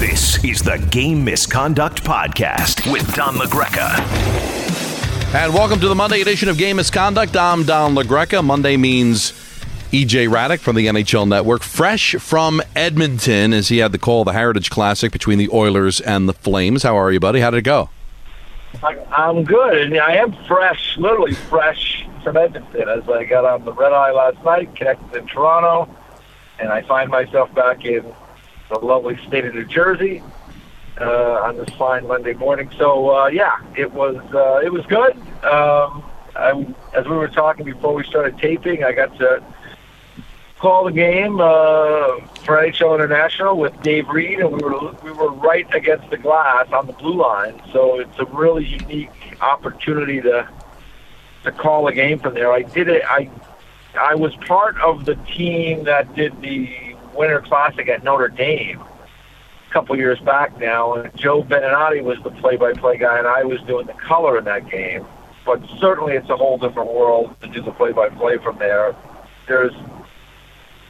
This is the Game Misconduct Podcast with Don LaGreca. And welcome to the Monday edition of Game Misconduct. I'm Don LaGreca. Monday means EJ Hradek from the NHL Network, fresh from Edmonton as he had the call the Heritage Classic between the Oilers and the Flames. How are you, buddy? How did it go? I'm good, and I am fresh, literally fresh from Edmonton as I got on the red eye last night, connected in Toronto, and I find myself back in the lovely state of New Jersey uh, on this fine Monday morning. So uh, yeah, it was uh, it was good. Um, I, as we were talking before we started taping, I got to call the game uh, for NHL International with Dave Reed, and we were we were right against the glass on the blue line. So it's a really unique opportunity to to call a game from there. I did it. I I was part of the team that did the Winter Classic at Notre Dame a couple years back now, and Joe Beninati was the play-by-play guy, and I was doing the color in that game. But certainly, it's a whole different world to do the play-by-play from there. There's,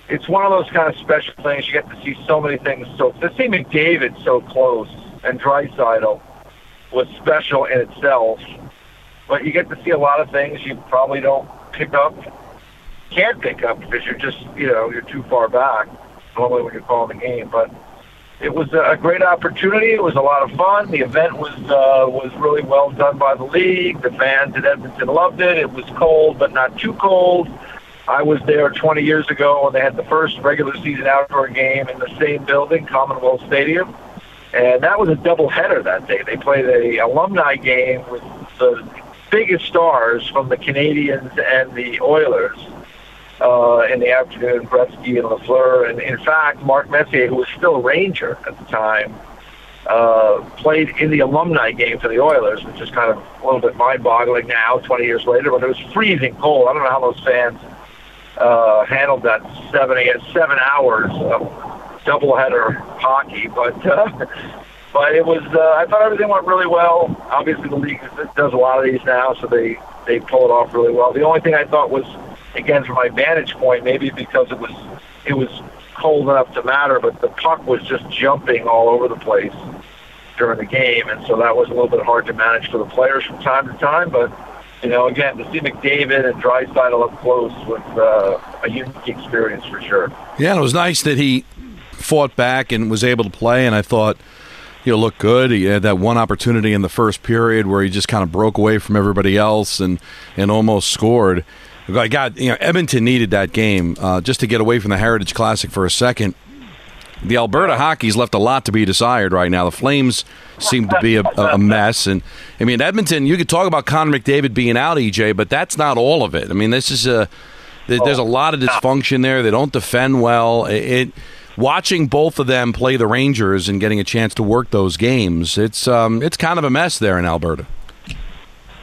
it's one of those kind of special things. You get to see so many things. So to see McDavid so close and Draisaitl was special in itself. But you get to see a lot of things you probably don't pick up, can't pick up because you're just, you know, you're too far back normally when you're calling the game. But it was a great opportunity. It was a lot of fun. The event was uh, was really well done by the league. The fans in Edmonton loved it. It was cold, but not too cold. I was there 20 years ago when they had the first regular season outdoor game in the same building, Commonwealth Stadium, and that was a double header that day. They played a alumni game with the biggest stars from the Canadiens and the Oilers uh, in the afternoon, Gretzky and Lafleur. And in fact, Mark Messier, who was still a Ranger at the time, uh, played in the alumni game for the Oilers, which is kind of a little bit mind-boggling now, 20 years later. But it was freezing cold. I don't know how those fans uh, handled that seven seven hours of doubleheader hockey, but. Uh, but it was. Uh, I thought everything went really well. Obviously, the league does a lot of these now, so they they pull it off really well. The only thing I thought was again, from my vantage point, maybe because it was it was cold enough to matter, but the puck was just jumping all over the place during the game, and so that was a little bit hard to manage for the players from time to time. But you know, again, to see McDavid and Draisaitl up close was uh, a unique experience for sure. Yeah, it was nice that he fought back and was able to play, and I thought He looked good. He had that one opportunity in the first period where he just kind of broke away from everybody else and, and almost scored. I got you know Edmonton needed that game uh, just to get away from the Heritage Classic for a second. The Alberta hockey's left a lot to be desired right now. The Flames seem to be a, a, mess, and I mean Edmonton. You could talk about Connor McDavid being out, EJ, but that's not all of it. I mean, this is a there's a lot of dysfunction there. They don't defend well. It, watching both of them play the Rangers and getting a chance to work those games, it's um, it's kind of a mess there in Alberta.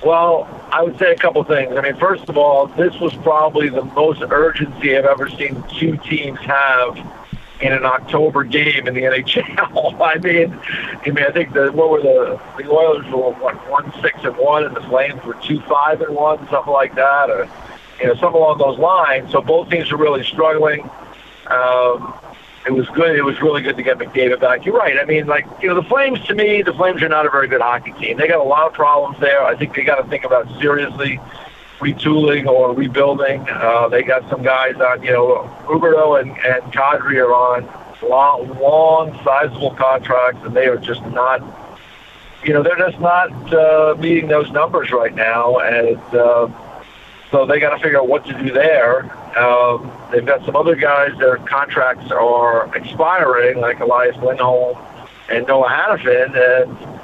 Well, I would say a couple things. I mean, first of all, this was probably the most urgency I've ever seen two teams have in an October game in the NHL. I mean, I mean, I think the what were the the Oilers were what one six and one, and the Flames were two five and one, something like that, or you know, something along those lines. So both teams are really struggling. Um, it was good. It was really good to get McDavid back. You're right. I mean, like you know, the Flames to me, the Flames are not a very good hockey team. They got a lot of problems there. I think they got to think about seriously retooling or rebuilding. Uh, they got some guys on, you know, Huberdeau and and Kadri are on long, long, sizable contracts, and they are just not. You know, they're just not uh, meeting those numbers right now, and. Uh, so they got to figure out what to do there. Um, they've got some other guys their contracts are expiring, like Elias Lindholm and Noah Hanifin, and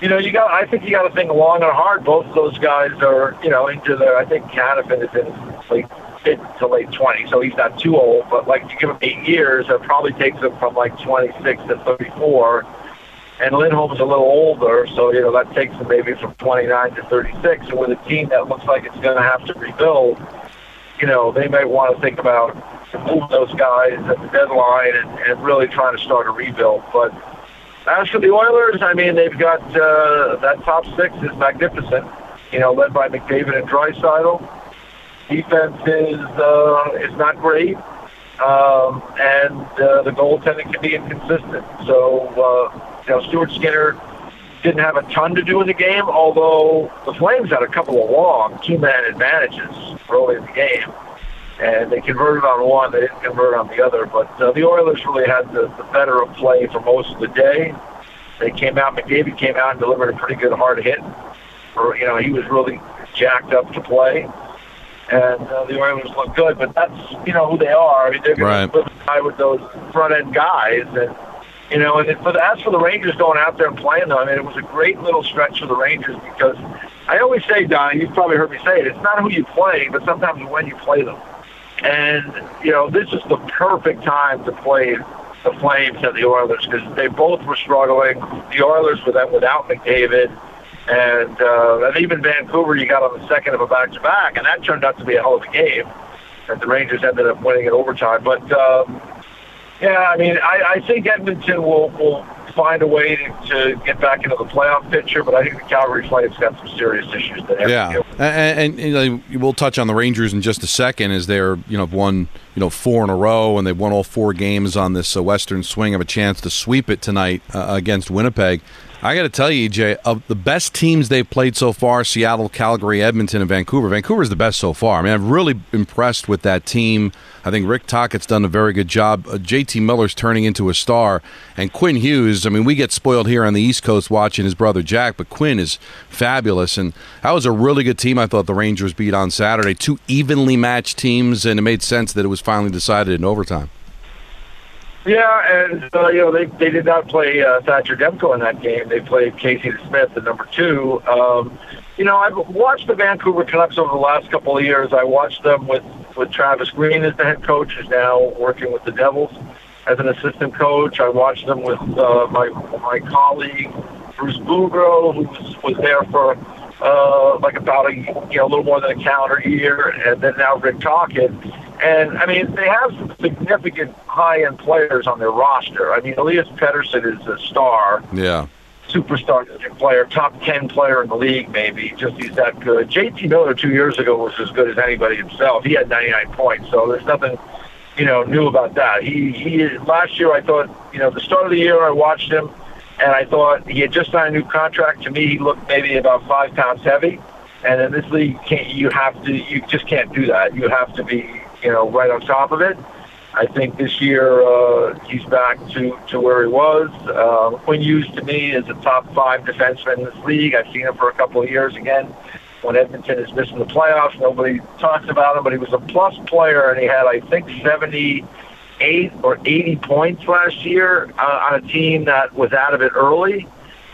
you know you got. I think you got to think long and hard. Both of those guys are you know into their. I think Hanifin is in late mid to late 20s, so he's not too old. But like to give him eight years, that probably takes him from like 26 to 34. And Lindholm's a little older, so you know that takes him maybe from 29 to 36. And with a team that looks like it's going to have to rebuild, you know they might want to think about moving those guys at the deadline and, and really trying to start a rebuild. But as for the Oilers, I mean they've got uh, that top six is magnificent. You know, led by McDavid and Draisaitl. Defense is uh, is not great, um, and uh, the goaltending can be inconsistent. So. Uh, you know, Stuart Skinner didn't have a ton to do in the game, although the Flames had a couple of long two-man advantages early in the game. And they converted on one, they didn't convert on the other. But uh, the Oilers really had the, the better of play for most of the day. They came out, McDavid came out and delivered a pretty good hard hit. Or, you know, he was really jacked up to play. And uh, the Oilers look good, but that's, you know, who they are. I mean, they're going Right. to play with those front-end guys. And, you know, and the, as for the Rangers going out there and playing I mean, it was a great little stretch for the Rangers because I always say, Don, you've probably heard me say it, it's not who you play, but sometimes when you play them. And, you know, this is the perfect time to play the Flames and the Oilers because they both were struggling. The Oilers with that without McDavid. And, uh, and even Vancouver, you got on the second of a back-to-back, and that turned out to be a hell of a game. And the Rangers ended up winning in overtime. But, um, yeah, I mean, I, I think Edmonton will, will find a way to, to get back into the playoff picture, but I think the Calgary Flames got some serious issues that they have to Yeah, with. and, and, you know, we'll touch on the Rangers in just a second, as they're you know won you know four in a row, and they've won all four games on this uh, Western swing. of a chance to sweep it tonight uh, against Winnipeg. I got to tell you, EJ, of the best teams they've played so far, Seattle, Calgary, Edmonton, and Vancouver. Vancouver's the best so far. I mean, I'm really impressed with that team. I think Rick Tocchet's done a very good job. Uh, JT Miller's turning into a star, and Quinn Hughes. I mean, we get spoiled here on the East Coast watching his brother Jack, but Quinn is fabulous, and that was a really good team. I thought the Rangers beat on Saturday. Two evenly matched teams, and it made sense that it was finally decided in overtime. Yeah, and uh, you know they they did not play uh, Thatcher Demko in that game. They played Casey DeSmith at number two. Um, you know, I've watched the Vancouver Canucks over the last couple of years. I watched them with with Travis Green as the head coach, who's now working with the Devils as an assistant coach. I watched them with uh, my my colleague Bruce Boudreau, who was was there for uh, like about a you know a little more than a calendar year, and then now Rick Tocchet. And I mean, they have some significant high-end players on their roster. I mean, Elias Pettersson is a star, Yeah, superstar player, top ten player in the league, maybe. Just he's that good. JT Miller two years ago was as good as anybody himself. He had 99 points, so there's nothing you know new about that. He he last year I thought you know the start of the year I watched him, and I thought he had just signed a new contract. To me, he looked maybe about five pounds heavy. And in this league, can't, you have to, you just can't do that. You have to be, you know, right on top of it. I think this year uh, he's back to, to where he was. Uh, Quinn Hughes to me is a top five defenseman in this league. I've seen him for a couple of years again. When Edmonton is missing the playoffs, nobody talks about him, but he was a plus player and he had, I think, 78 or 80 points last year uh, on a team that was out of it early.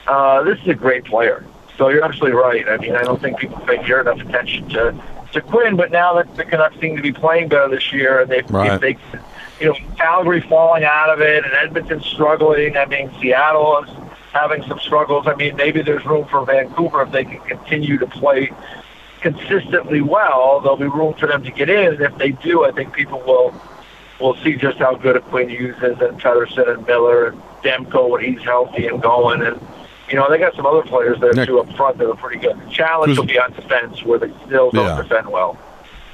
Uh, this is a great player. So you're absolutely right. I mean, I don't think people pay near enough attention to to Quinn, but now that the Canucks seem to be playing better this year, and they, Right. if they, you know, Calgary falling out of it, and Edmonton struggling. I mean, Seattle is having some struggles. I mean, maybe there's room for Vancouver if they can continue to play consistently well. There'll be room for them to get in, and if they do, I think people will will see just how good a Quinn Hughes is, and Pettersson and Miller and Demko when he's healthy and going, and you know they got some other players there Nick. too up front that are pretty good. The challenge Who's- will be on defense, where they still don't Yeah. defend well.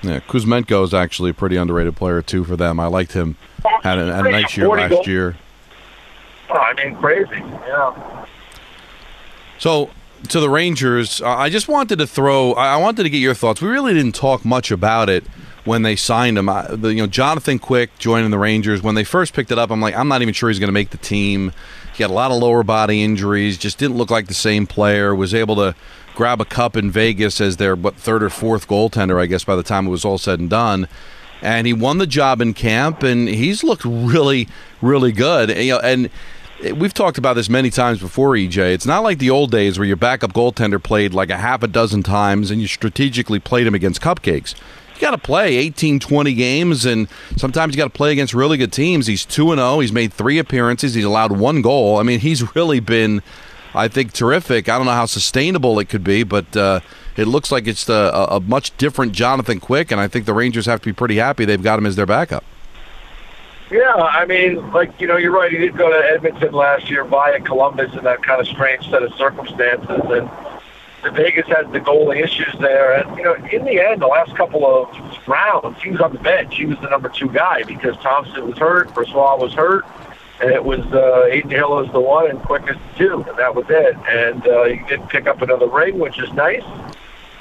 yeah. Kuzmenko is actually a pretty underrated player too for them. I liked him. Had a, had a nice year last goals. year. Oh, I mean, crazy. Yeah. So to the Rangers, I just wanted to throw. I wanted to get your thoughts. We really didn't talk much about it when they signed him. I, the, you know, Jonathan Quick joining the Rangers. When they first picked it up, I'm like, I'm not even sure he's going to make the team. He had a lot of lower body injuries. Just didn't look like the same player. Was able to grab a cup in Vegas as their what third or fourth goaltender, I guess, by the time it was all said and done. And he won the job in camp, and he's looked really, really good. You know, and we've talked about this many times before, EJ. It's not like the old days where your backup goaltender played like a half a dozen times and you strategically played him against cupcakes. You got to play 18, 20 games, and sometimes you got to play against really good teams. He's 2 and 0. He's made three appearances. He's allowed one goal. I mean, he's really been, I think, terrific. I don't know how sustainable it could be, but uh, it looks like it's a, a much different Jonathan Quick, and I think the Rangers have to be pretty happy they've got him as their backup. Yeah, I mean, like you know, you're right. He did go to Edmonton last year via Columbus in that kind of strange set of circumstances, and Vegas had the goalie issues there. And you know, in the end, the last couple of rounds, he was on the bench. He was the number two guy because Thompson was hurt, Brossoit was hurt, and it was uh, Adin Hill was the one and Quick the two, and that was it. And uh, he did pick up another ring, which is nice.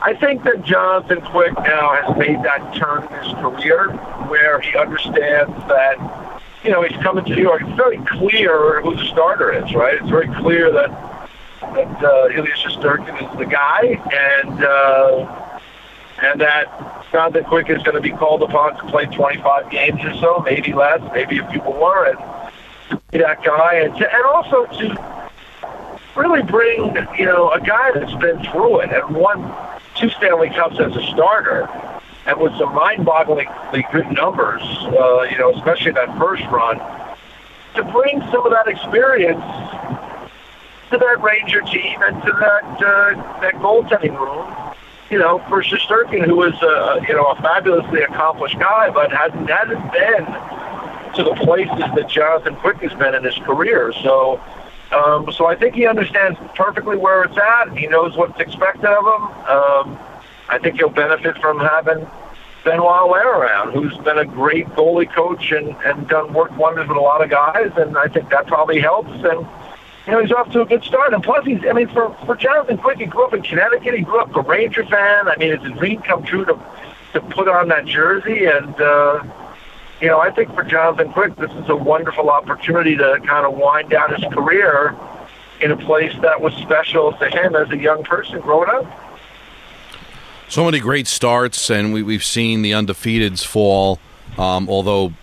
I think that Jonathan Quick now has made that turn in his career where he understands that, you know, he's coming to New York. It's very clear who the starter is, right? It's very clear that that uh, Ilya Shesterkin is the guy, and uh, and that Jonathan Quick is going to be called upon to play 25 games or so, maybe less, maybe a few more, and be that guy, and to, and also to really bring you know a guy that's been through it and won two Stanley Cups as a starter, and with some mind-bogglingly good numbers, uh, you know, especially that first run, to bring some of that experience to that Ranger team and to that uh, that goaltending room. You know, for Shesterkin, who is a you know a fabulously accomplished guy, but hasn't hasn't been to the places that Jonathan Quick has been in his career. So, um, so I think he understands perfectly where it's at. He knows what's expected of him. Um, I think he'll benefit from having Benoit Allaire around, who's been a great goalie coach and, and done work wonders with a lot of guys, and I think that probably helps. And you know, he's off to a good start. And plus, he's, I mean, for, for Jonathan Quick, he grew up in Connecticut. He grew up a Ranger fan. I mean, it's a dream come true to, to put on that jersey. And, uh, you know, I think for Jonathan Quick, this is a wonderful opportunity to kind of wind down his career in a place that was special to him as a young person growing up. So many great starts, and we, we've seen the undefeateds fall. Um, although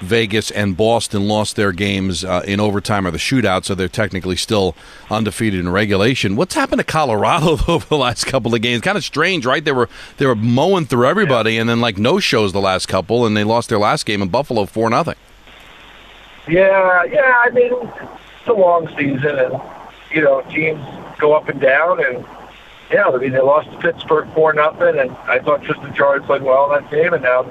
Vegas and Boston lost their games uh, in overtime or the shootout, so they're technically still undefeated in regulation. What's happened to Colorado over the last couple of games? Kind of strange, right? They were they were mowing through everybody, yeah. and then like no shows the last couple, and they lost their last game in Buffalo four nothing. Yeah, yeah. I mean, it's a long season, and you know teams go up and down, and yeah, I mean they lost to Pittsburgh four nothing, and I thought Tristan Jarry played well in that game, and now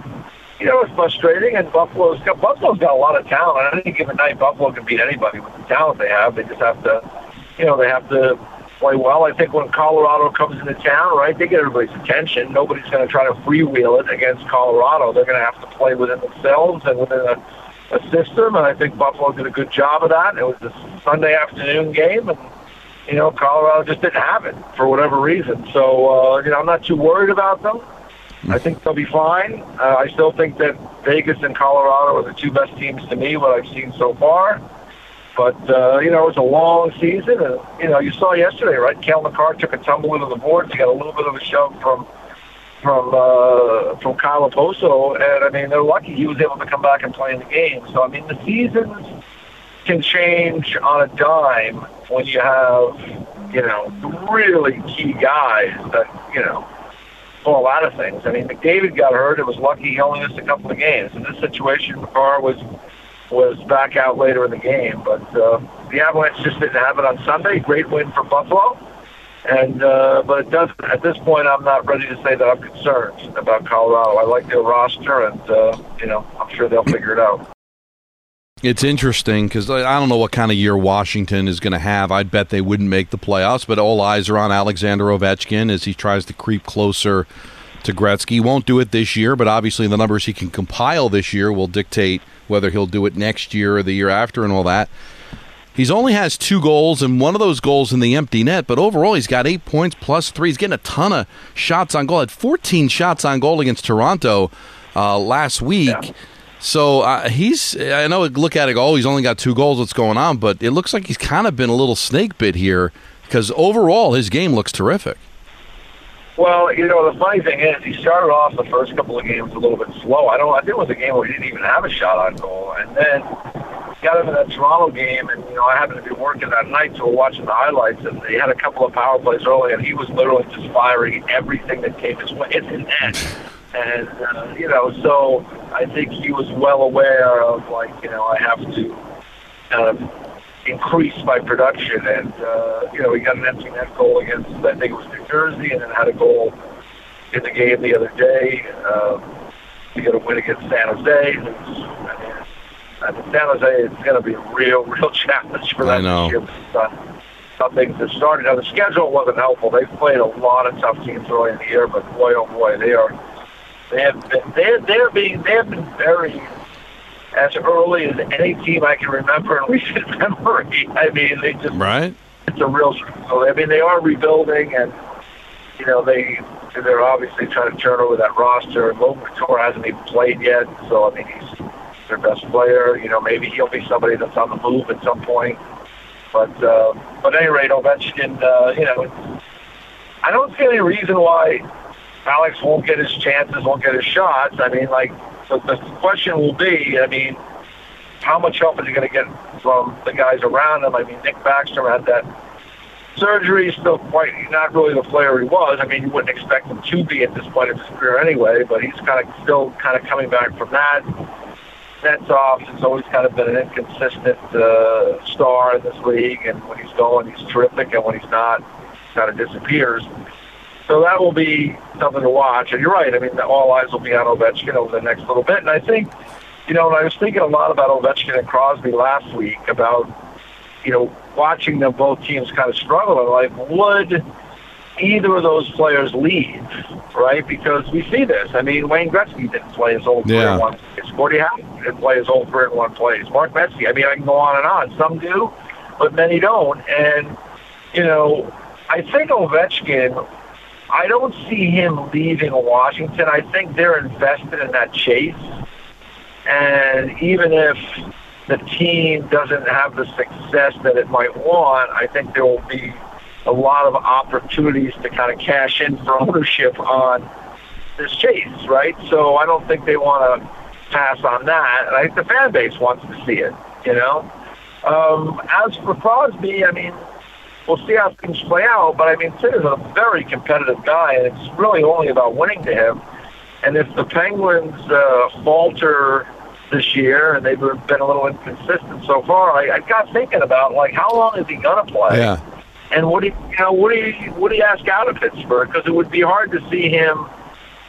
you know, it's frustrating. And Buffalo's got Buffalo's got a lot of talent. On any given night, Buffalo can beat anybody with the talent they have. They just have to, you know, they have to play well. I think when Colorado comes into town, right, they get everybody's attention. Nobody's going to try to freewheel it against Colorado. They're going to have to play within themselves and within a, a system. And I think Buffalo did a good job of that. It was a Sunday afternoon game, and you know, Colorado just didn't have it for whatever reason. So, uh, you know, I'm not too worried about them. I think they'll be fine. Uh, I still think that Vegas and Colorado are the two best teams to me, what I've seen so far. But, uh, you know, it's a long season. And, you know, you saw yesterday, right? Cale Makar took a tumble into the boards. He got a little bit of a shove from from uh, from Kyle Okposo. And, I mean, they're lucky he was able to come back and play in the game. So, I mean, the seasons can change on a dime when you have, you know, really key guys that, you know, for a lot of things. I mean, McDavid got hurt. It was lucky he only missed a couple of games. In this situation, Makar was was back out later in the game. But uh, the Avalanche just didn't have it on Sunday. Great win for Buffalo. And uh, but it does at this point, I'm not ready to say that I'm concerned about Colorado. I like their roster, and uh, you know, I'm sure they'll figure it out. It's interesting because I don't know what kind of year Washington is going to have. I'd bet they wouldn't make the playoffs, but all eyes are on Alexander Ovechkin as he tries to creep closer to Gretzky. He won't do it this year, but obviously the numbers he can compile this year will dictate whether he'll do it next year or the year after and all that. He's only has two goals, and one of those goals in the empty net. But overall, he's got eight points plus three. He's getting a ton of shots on goal. Had 14 shots on goal against Toronto uh, last week. Yeah. So uh, he's, I know, look at it, oh, he's only got two goals. What's going on? But it looks like he's kind of been a little snake bit here because overall his game looks terrific. Well, you know, the funny thing is, he started off the first couple of games a little bit slow. I don't. I think it was a game where he didn't even have a shot on goal, and then got into that Toronto game, and you know, I happened to be working that night, so we're watching the highlights, and he had a couple of power plays early, and he was literally just firing everything that came his way. It's an net. And, uh, you know, so I think he was well aware of, like, you know, I have to kind of increase my production. And, uh, you know, he got an empty net goal against, I think it was New Jersey, and then had a goal in the game the other day. Um, he got a win against San Jose. I mean, I mean, San Jose is going to be a real, real challenge for them I know. this year. Based on how things have started. Now, the schedule wasn't helpful. They've played a lot of tough teams early in the year, but boy, oh boy, they are. They have been. They're, they're being. They have been very as early as any team I can remember in recent memory. I mean, they just Right? it's a real struggle. I mean, they are rebuilding, and you know they they're obviously trying to turn over that roster. Logan Couture hasn't even played yet, so I mean he's their best player. You know, maybe he'll be somebody that's on the move at some point. But uh, but at any rate, Ovechkin, uh, you know, I don't see any reason why Alex won't get his chances, won't get his shots. I mean, like the, the question will be, I mean, how much help is he going to get from the guys around him? I mean, Nick Backstrom had that surgery, still quite not really the player he was. I mean, you wouldn't expect him to be at this point of his career anyway, but he's kind of still kind of coming back from that. Netsov has always kind of been an inconsistent uh, star in this league, and when he's going, he's terrific, and when he's not, kind of disappears. So that will be something to watch. And you're right. I mean, all eyes will be on Ovechkin over the next little bit. And I think, you know, and I was thinking a lot about Ovechkin and Crosby last week about, you know, watching them both teams kind of struggle. And like, would either of those players leave, right? Because we see this. I mean, Wayne Gretzky didn't play his old career Yeah. in one place. Gordie Howe didn't play his whole career in one place. Mark Metsky. I mean, I can go on and on. Some do, but many don't. And you know, I think Ovechkin. I don't see him leaving Washington. I think they're invested in that chase. And even if the team doesn't have the success that it might want, I think there will be a lot of opportunities to kind of cash in for ownership on this chase, right? So I don't think they want to pass on that. And I think the fan base wants to see it, you know? Um, as for Crosby, I mean, we'll see how things play out. But I mean, Sid is a very competitive guy, and it's really only about winning to him. And if the Penguins uh, falter this year, and they've been a little inconsistent so far, I, I got thinking about like how long is he gonna play? Yeah. And what do you, you know, what do you, what do you ask out of Pittsburgh? Because it would be hard to see him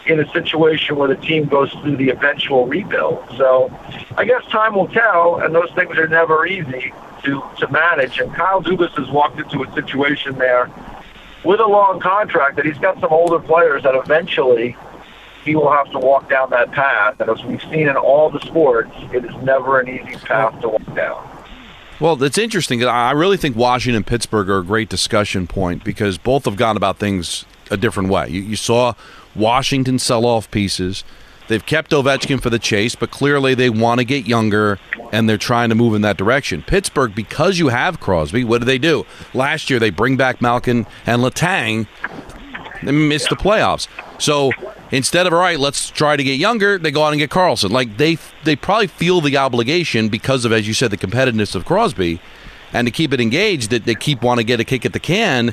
in a situation where the team goes through the eventual rebuild. So I guess time will tell, and those things are never easy to, to manage. And Kyle Dubas has walked into a situation there with a long contract that he's got some older players that eventually he will have to walk down that path. And as we've seen in all the sports, it is never an easy path to walk down. Well, it's interesting. I really think Washington and Pittsburgh are a great discussion point because both have gone about things a different way. You, you saw Washington sell off pieces. They've kept Ovechkin for the chase, but clearly they want to get younger and they're trying to move in that direction. Pittsburgh, because you have Crosby, what do they do? Last year they bring back Malkin and Letang. They miss the playoffs. So instead of all right, let's try to get younger, they go out and get Karlsson. Like they they probably feel the obligation because of, as you said, the competitiveness of Crosby, and to keep it engaged, that they keep want to get a kick at the can.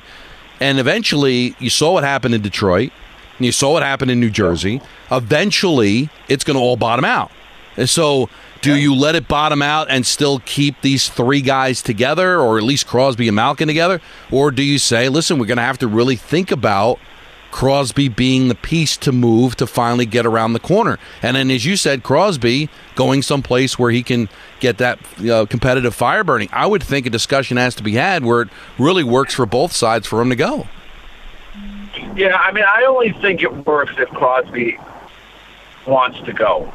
And eventually, you saw what happened in Detroit, and you saw what happened in New Jersey. Eventually, it's going to all bottom out. And so, do you let it bottom out and still keep these three guys together, or at least Crosby and Malkin together? Or do you say, listen, we're going to have to really think about Crosby being the piece to move to finally get around the corner? And then, as you said, Crosby going someplace where he can get that uh, competitive fire burning. I would think a discussion has to be had where it really works for both sides for him to go. Yeah, I mean, I only think it works if Crosby wants to go,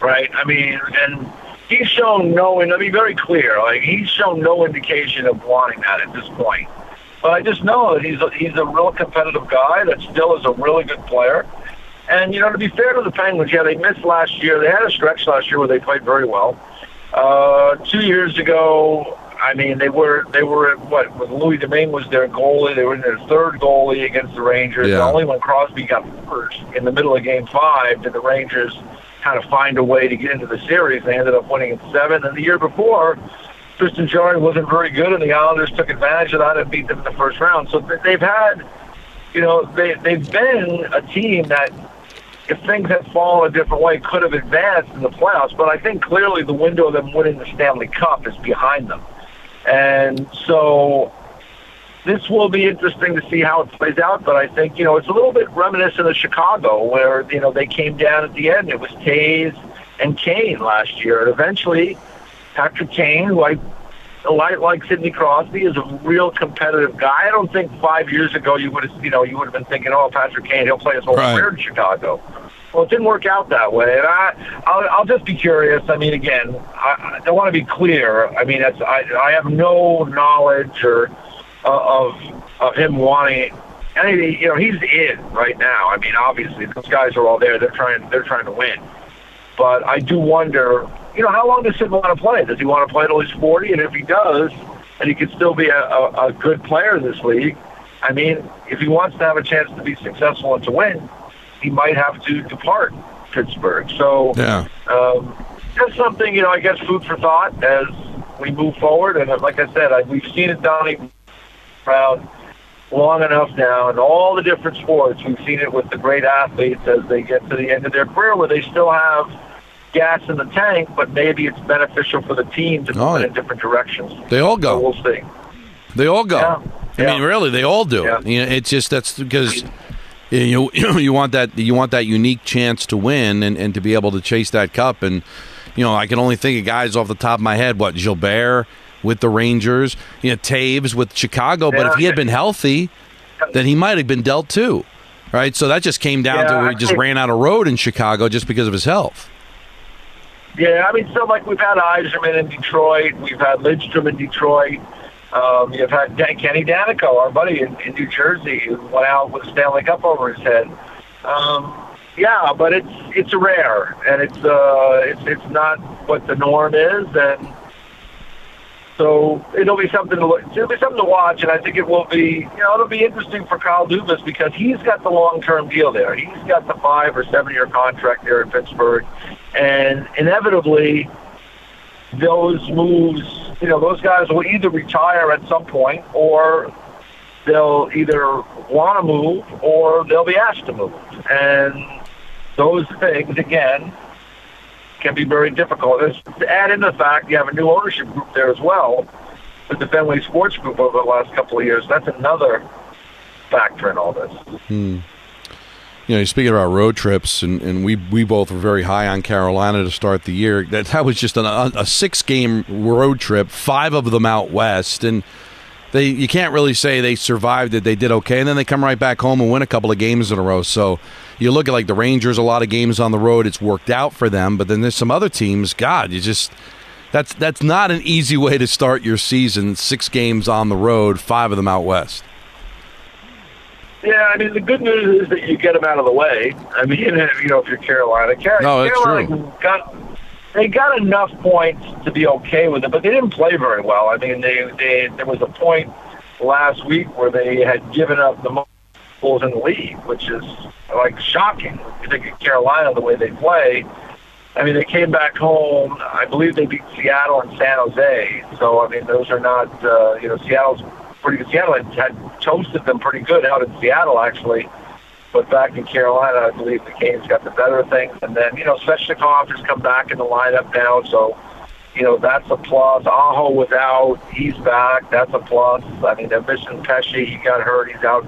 right? I mean, and he's shown no, and me be very clear, like he's shown no indication of wanting that at this point. But I just know that he's a, he's a real competitive guy that still is a really good player. And you know, to be fair to the Penguins, yeah, they missed last year. They had a stretch last year where they played very well. Uh, two years ago, I mean, they were they were at what when Louis Domingue was their goalie. They were in their third goalie against the Rangers. Yeah. Only when Crosby got hurt in the middle of Game Five did the Rangers kind of find a way to get into the series. They ended up winning in seven. And the year before, Tristan Jarry wasn't very good, and the Islanders took advantage of that and beat them in the first round. So they've had, you know, they they've been a team that if things had fallen a different way, could have advanced in the playoffs. But I think clearly the window of them winning the Stanley Cup is behind them. And so this will be interesting to see how it plays out. But I think, you know, it's a little bit reminiscent of Chicago where, you know, they came down at the end. It was Toews and Kane last year. And eventually, Patrick Kane, who I like, like Sidney Crosby, is a real competitive guy. I don't think five years ago you would have, you know, you would have been thinking, oh, Patrick Kane, he'll play his whole Right. career in Chicago. Well, it didn't work out that way, and I, I'll, I'll just be curious. I mean, again, I, I want to be clear. I mean, that's I, I have no knowledge or uh, of of him wanting anything. You know, he's in right now. I mean, obviously, those guys are all there. They're trying. They're trying to win. But I do wonder. You know, how long does Sid want to play? Does he want to play till he's forty? And if he does, and he could still be a, a, a good player in this league, I mean, if he wants to have a chance to be successful and to win, he might have to depart Pittsburgh. So Yeah. um, just something, you know, I guess food for thought as we move forward. And uh, like I said, I, we've seen it down around long enough now in all the different sports. We've seen it with the great athletes as they get to the end of their career where they still have gas in the tank, but maybe it's beneficial for the team to Oh, move in different directions. They all So go. we'll see. They all go. Yeah. I mean, really, they all do. Yeah. You know, it's just that's because you know you want that you want that unique chance to win and, and to be able to chase that cup. And you know, I can only think of guys off the top of my head. What Gilbert with the Rangers, you know, Toews with Chicago. But if he had been healthy, then he might have been dealt too, right? So that just came down to where he just ran out of road in Chicago just because of his health. Yeah, I mean, so like we've had Yzerman in Detroit, we've had Lidstrom in Detroit, um, you've had Kenny Daneyko, our buddy in, in New Jersey, who went out with Stanley Cup over his head. Um, yeah, but it's it's rare, and it's uh, it's it's not what the norm is, and so it'll be something to look, it'll be something to watch, and I think it will be you know it'll be interesting for Kyle Dubas because he's got the long term deal there. He's got the five or seven year contract there in Pittsburgh, and inevitably those moves, you know, those guys will either retire at some point or they'll either want to move or they'll be asked to move. And those things, again, can be very difficult. And to add in the fact you have a new ownership group there as well with the Fenway Sports Group over the last couple of years. That's another factor in all this. Hmm. You know, speaking about road trips, and, and we we both were very high on Carolina to start the year. That that was just an, a, a six game road trip, five of them out west, and they you can't really say they survived it. They did okay, and then they come right back home and win a couple of games in a row. So you look at like the Rangers, a lot of games on the road, it's worked out for them. But then there's some other teams. God, you just that's that's not an easy way to start your season. Six games on the road, five of them out west. Yeah, I mean the good news is that you get them out of the way. I mean, you know, if you're Carolina, Car- No, that's Carolina true. got they got enough points to be okay with it, but they didn't play very well. I mean, they they there was a point last week where they had given up the most goals in the league, which is like shocking. If you think of Carolina the way they play. I mean, they came back home. I believe they beat Seattle and San Jose. So I mean, those are not uh, you know Seattle's pretty good. Seattle had, had toasted them pretty good out in Seattle actually. But back in Carolina, I believe the Canes got the better of things. And then, you know, Svechnikov has come back in the lineup now, so, you know, that's a plus. Aho was out. He's back. That's a plus. I mean, they're missing Pesce. He got hurt. He's out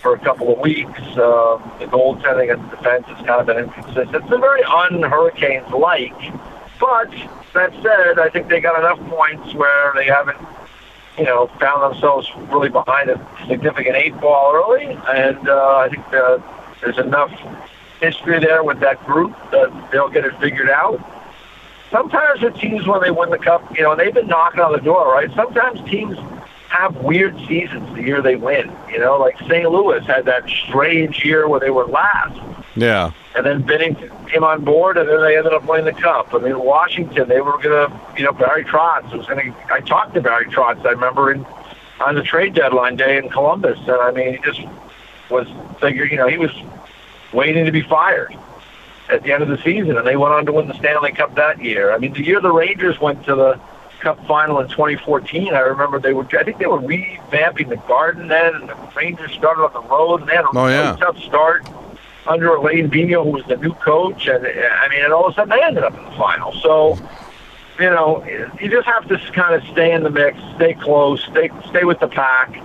for a couple of weeks. Um, the goaltending and the defense has kind of been inconsistent. It's been very un-Hurricanes-like. But that said, I think they got enough points where they haven't you know, found themselves really behind a significant eight ball early, and uh, I think uh, there's enough history there with that group that they'll get it figured out. Sometimes the teams when they win the cup, you know, they've been knocking on the door, right? Sometimes teams have weird seasons the year they win. You know, like St. Louis had that strange year where they were last Yeah. and then Binnington came on board, and then they ended up winning the cup. I mean, Washington, they were gonna, you know, Barry Trotz was gonna. I talked to Barry Trotz. I remember in on the trade deadline day in Columbus, and I mean, he just was figured, you know, he was waiting to be fired at the end of the season, and they went on to win the Stanley Cup that year. I mean, the year the Rangers went to the Cup final in 2014, I remember they were. I think they were revamping the Garden then, and the Rangers started on the road, and they had a Oh, really yeah. tough start. Under Alain Vigneault, who was the new coach, and I mean, and all of a sudden they ended up in the final. So, you know, you just have to kind of stay in the mix, stay close, stay stay with the pack,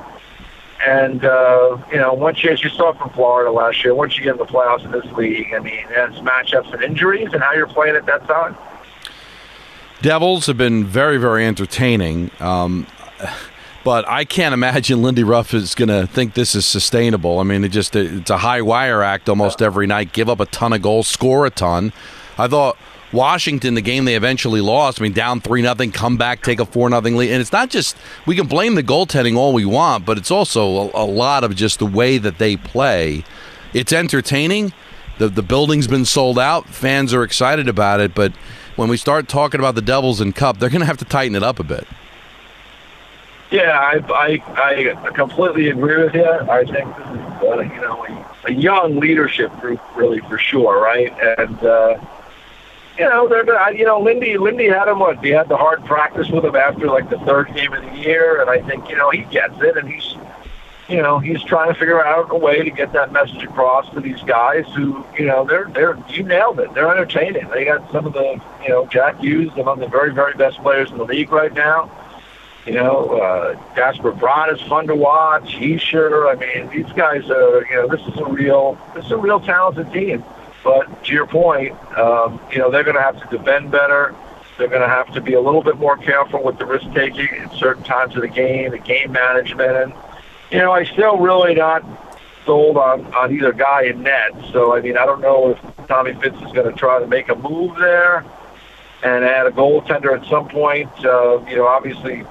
and uh, you know, once you, as you saw from Florida last year, once you get in the playoffs in this league, I mean, it's matchups and injuries and how you're playing at that time. Devils have been very, very entertaining. Um, but I can't imagine Lindy Ruff is going to think this is sustainable. I mean, it just it's a high wire act almost every night. Give up a ton of goals, score a ton. I thought Washington, the game they eventually lost. I mean, down three nothing, come back, take a four nothing lead, and it's not just we can blame the goaltending all we want, but it's also a, a lot of just the way that they play. It's entertaining. The the building's been sold out. Fans are excited about it, but when we start talking about the Devils and Cup, they're going to have to tighten it up a bit. Yeah, I, I, I completely agree with you. I think this is, uh, you know, a, young leadership group, really, for sure, right? And, uh, you know, they're you know, Lindy, Lindy had him, what, he had the hard practice with him after, like, the third game of the year, and I think, you know, he gets it, and he's, you know, he's trying to figure out a way to get that message across to these guys who, you know, they're, they're, you nailed it. They're entertaining. They got some of the, you know, Jack Hughes, among the very, very best players in the league right now you know, uh, Jesper Bratt is fun to watch. Hischier. I mean, these guys are. You know, this is a real, this is a real talented team. But to your point, um, you know, they're going to have to defend better. They're going to have to be a little bit more careful with the risk taking at certain times of the game, the game management, and you know, I still really not sold on on either guy in net. So I mean, I don't know if Tommy Fitz is going to try to make a move there and add a goaltender at some point. Uh, you know, obviously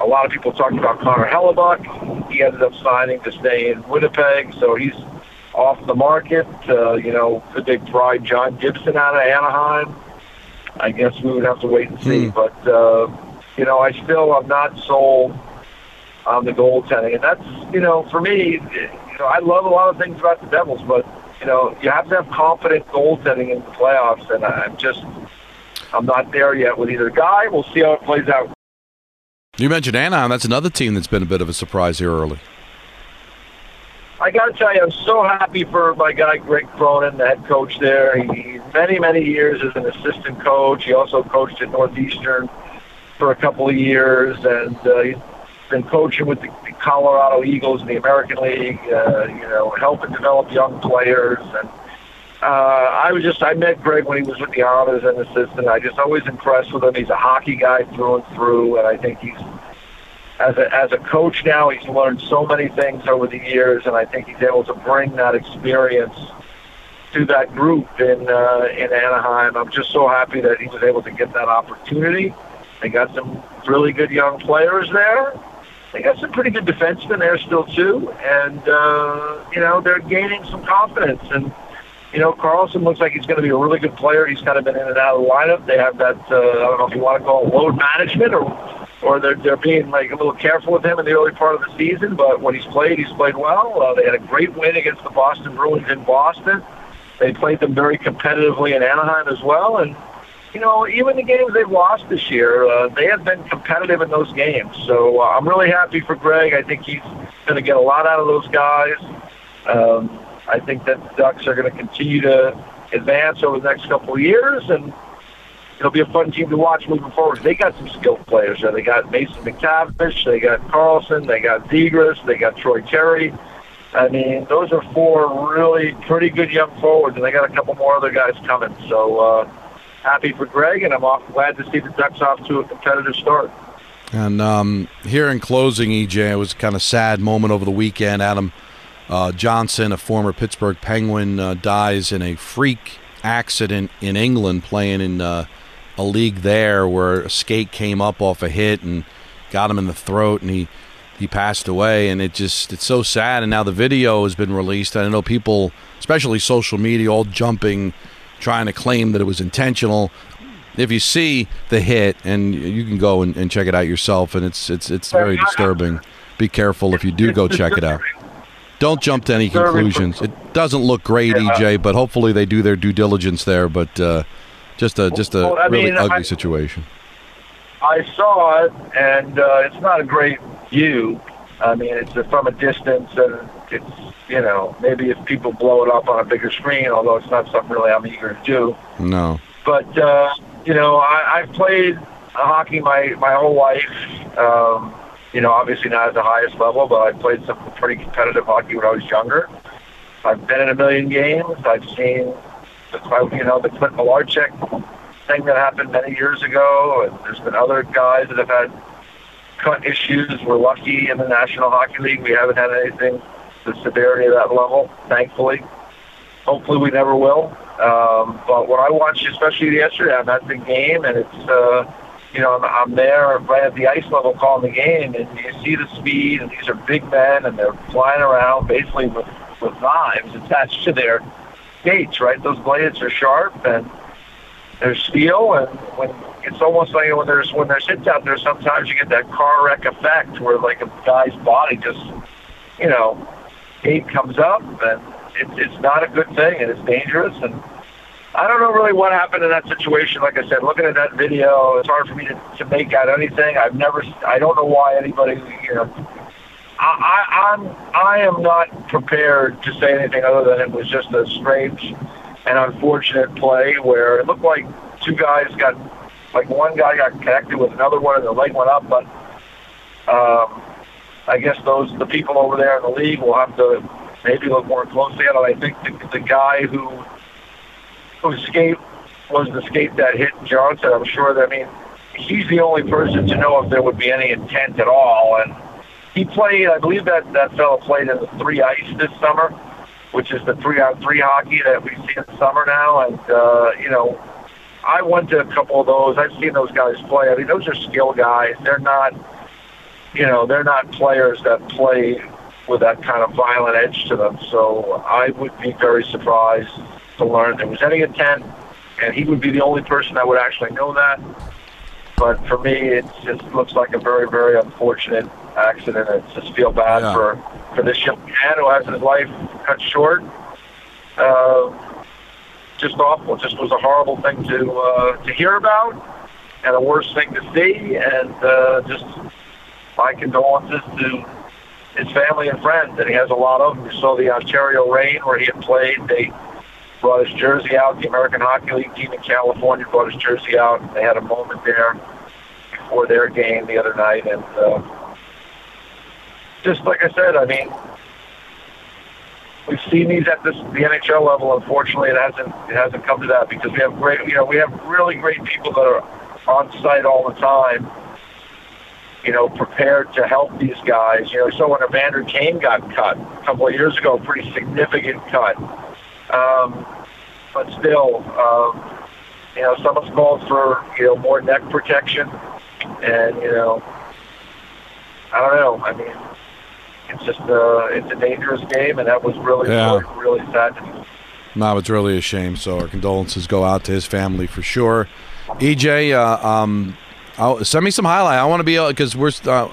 a lot of people talked about Connor Hellebuyck. He ended up signing to stay in Winnipeg, so he's off the market. Uh, you know, could they pry John Gibson out of Anaheim? I guess we would have to wait and see. Hmm. But uh, you know, I still am not sold on the goaltending, and that's you know, for me, you know, I love a lot of things about the Devils, but you know, you have to have confident goaltending in the playoffs, and I'm just I'm not there yet with either guy. We'll see how it plays out. You mentioned Anaheim. That's another team that's been a bit of a surprise here early. I got to tell you, I'm so happy for my guy Greg Cronin, the head coach there. He many many years as an assistant coach. He also coached at Northeastern for a couple of years, and uh, he's been coaching with the Colorado Eagles in the American League. Uh, you know, helping develop young players. And uh, I was just I met Greg when he was with the Islanders as an assistant. I just always impressed with him. He's a hockey guy through and through, and I think he's as a, as a coach now, he's learned so many things over the years, and I think he's able to bring that experience to that group in uh, in Anaheim. I'm just so happy that he was able to get that opportunity. They got some really good young players there. They got some pretty good defensemen there still too, and uh, you know they're gaining some confidence. And you know Carlsson looks like he's going to be a really good player. He's kind of been in and out of the lineup. They have that uh, I don't know if you want to call it load management or or they're they're being like a little careful with him in the early part of the season. But when he's played, he's played well. Uh, they had a great win against the Boston Bruins in Boston. They played them very competitively in Anaheim as well, and you know even the games they've lost this year, uh, they have been competitive in those games. So uh, I'm really happy for Greg. I think he's going to get a lot out of those guys. Um, I think that the Ducks are going to continue to advance over the next couple of years, and it'll be a fun team to watch moving forward. They got some skilled players there. They got Mason McTavish, they got Carlsson, they got Zegras, they got Troy Terry. I mean, those are four really pretty good young forwards, and they got a couple more other guys coming. So uh, happy for Greg, and I'm off, glad to see the Ducks off to a competitive start. And um, here in closing, EJ, it was kind of sad moment over the weekend. Adam uh, Johnson, a former Pittsburgh Penguin, uh, dies in a freak accident in England playing in uh, a league there where a skate came up off a hit and got him in the throat and he he passed away. And it just it's so sad. And now the video has been released. And I know people especially social media all jumping trying to claim that it was intentional. If you see the hit and you can go and, and check it out yourself. And it's it's it's very disturbing. Be careful if you do go check it out don't jump to any conclusions it doesn't look great ej but hopefully they do their due diligence there but uh, just a just a Well, I really mean, ugly I- situation I saw it, and uh, it's not a great view. I mean, it's from a distance, and it's you know maybe if people blow it up on a bigger screen, although it's not something really I'm eager to do. No. But uh, you know, I, I've played hockey my my whole life. Um, you know, obviously not at the highest level, but I played some pretty competitive hockey when I was younger. I've been in a million games. I've seen the you know the Clint Malarchuk thing that happened many years ago, and there's been other guys that have had cut issues. We're lucky in the National Hockey League. We haven't had anything the severity of that level, thankfully. Hopefully, we never will. Um, but when I watched, especially yesterday, I'm at the game, and it's uh, you know I'm, I'm there right at the ice level calling the game, and you see the speed, and these are big men, and they're flying around basically with with knives attached to their skates. Right, those blades are sharp and they're steel, and when it's almost like when there's when there's hits out there, sometimes you get that car wreck effect where like a guy's body just you know skate comes up and it's it's not a good thing and it's dangerous and I don't know really what happened in that situation. Like I said, looking at that video, it's hard for me to, to make out anything. I've never, I don't know why anybody, you know, I, I, I'm, I am not prepared to say anything other than it was just a strange and unfortunate play where it looked like two guys got, like one guy got connected with another one and the leg went up, but um, I guess those the people over there in the league will have to maybe look more closely at it. I think the, the guy who whose skate was the skate that hit Johnson. I'm sure that I mean he's the only person to know if there would be any intent at all. And he played, I believe that that fellow played in the three ice this summer, which is the three on three hockey that we see in the summer now. And uh, you know, I went to a couple of those. I've seen those guys play. I mean, those are skill guys. They're not, you know, they're not players that play with that kind of violent edge to them. So I would be very surprised to learn there was any intent, and he would be the only person that would actually know that. But for me, it just looks like a very, very unfortunate accident. I just feel bad Yeah. for for this young man who has his life cut short. Uh, just awful. It just was a horrible thing to uh, to hear about, and a worse thing to see. And uh, just my condolences to his family and friends that he has a lot of. them. We saw the Ontario Reign where he had played. They brought his jersey out. The American Hockey League team in California brought his jersey out. They had a moment there before their game the other night, and uh, just like I said, I mean, we've seen these at this the NHL level. Unfortunately, it hasn't it hasn't come to that because we have great, you know, we have really great people that are on site all the time. You know, prepared to help these guys. You know, so when Evander Kane got cut a couple of years ago, pretty significant cut. Um, but still, um, you know, someone's called for you know more neck protection, and you know, I don't know. I mean, it's just uh, it's a dangerous game, and that was really Yeah. really, really sad to me. No, it's really a shame. So our condolences go out to his family for sure. EJ, uh, um, I'll, send me some highlight. I want to be because we're. Uh,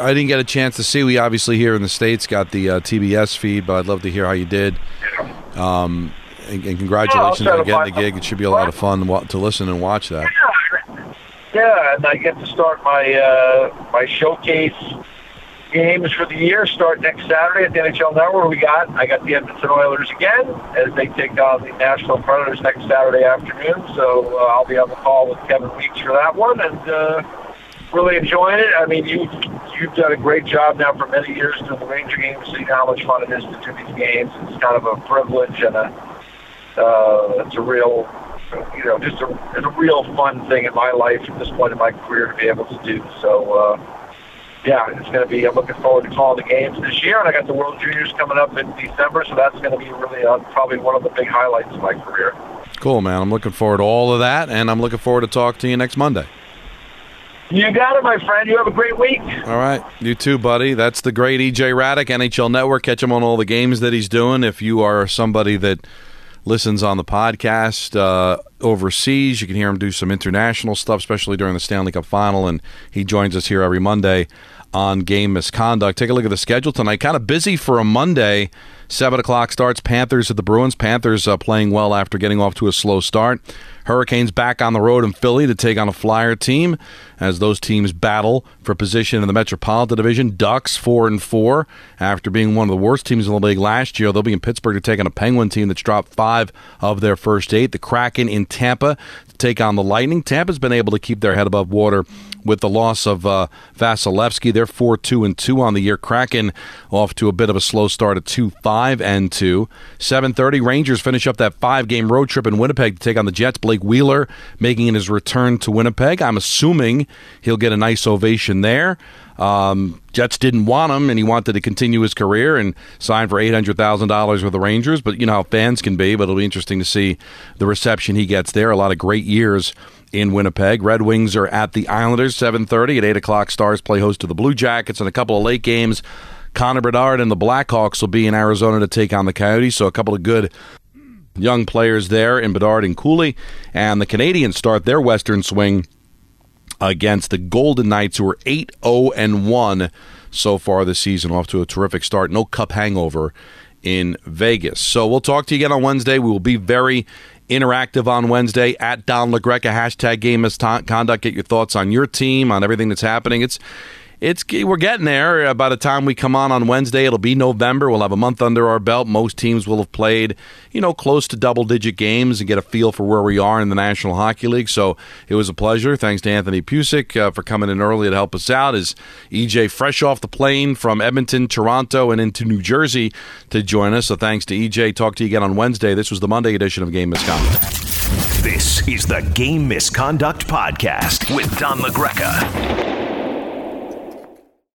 I didn't get a chance to see. We obviously here in the states got the uh, TBS feed, but I'd love to hear how you did. Um, and, and congratulations Yeah, on getting the gig. It should be a lot of fun to, listen and watch that. Yeah, and I get to start my uh, my showcase games for the year. Start next Saturday at the NHL Network. We got I got the Edmonton Oilers again as they take on the Nashville Predators next Saturday afternoon. So uh, I'll be on the call with Kevin Weeks for that one, and uh, really enjoying it. I mean, you you've done a great job now for many years doing the Ranger games, know how much fun it is to do these games. It's kind of a privilege and a uh, it's a real you know, just a, a real fun thing in my life at this point in my career to be able to do. So, uh, yeah, it's going to be. I'm looking forward to calling the games this year, and I got the World Juniors coming up in December, so that's going to be really uh, probably one of the big highlights of my career. Cool, man. I'm looking forward to all of that, and I'm looking forward to talk to you next Monday. You got it, my friend. You have a great week. All right. You too, buddy. That's the great EJ Hradek, NHL Network. Catch him on all the games that he's doing. If you are somebody that listens on the podcast, uh, overseas. You can hear him do some international stuff, especially during the Stanley Cup final. And he joins us here every Monday on game misconduct. Take a look at the schedule tonight. Kind of busy for a Monday. Seven o'clock starts. Panthers at the Bruins. Panthers uh, playing well after getting off to a slow start. Hurricanes back on the road in Philly to take on a Flyer team as those teams battle for position in the Metropolitan Division. Ducks four and four after being one of the worst teams in the league last year. They'll be in Pittsburgh to take on a Penguin team that's dropped five of their first eight. The Kraken in Tampa take on the Lightning. Tampa's been able to keep their head above water with the loss of uh, Vasilevskiy. They're four two and two on the year. Kraken off to a bit of a slow start at two five and two. Seven thirty Rangers finish up that five game road trip in Winnipeg to take on the Jets. Blake Wheeler making his return to Winnipeg. I'm assuming he'll get a nice ovation there. Um, Jets didn't want him, and he wanted to continue his career and sign for eight hundred thousand dollars with the Rangers. But you know how fans can be. But it'll be interesting to see the reception he gets there. A lot of great years in Winnipeg. Red Wings are at the Islanders, seven thirty at eight o'clock. Stars play host to the Blue Jackets, and a couple of late games. Connor Bedard and the Blackhawks will be in Arizona to take on the Coyotes. So a couple of good young players there in Bedard and Cooley. And the Canadiens start their Western swing against the Golden Knights, who are 8 0 and 1 so far this season, off to a terrific start. No cup hangover in Vegas. So we'll talk to you again on Wednesday. We will be very interactive on Wednesday at Don LaGreca, hashtag game misconduct. Get your thoughts on your team, on everything that's happening. It's it's we're getting there. By the time we come on on Wednesday, it'll be November. We'll have a month under our belt. Most teams will have played, you know, close to double-digit games and get a feel for where we are in the National Hockey League. So it was a pleasure. Thanks to Anthony Pusick uh, for coming in early to help us out. Is EJ fresh off the plane from Edmonton, Toronto, and into New Jersey to join us? So thanks to EJ. Talk to you again on Wednesday. This was the Monday edition of Game Misconduct. This is the Game Misconduct Podcast with Don LaGreca.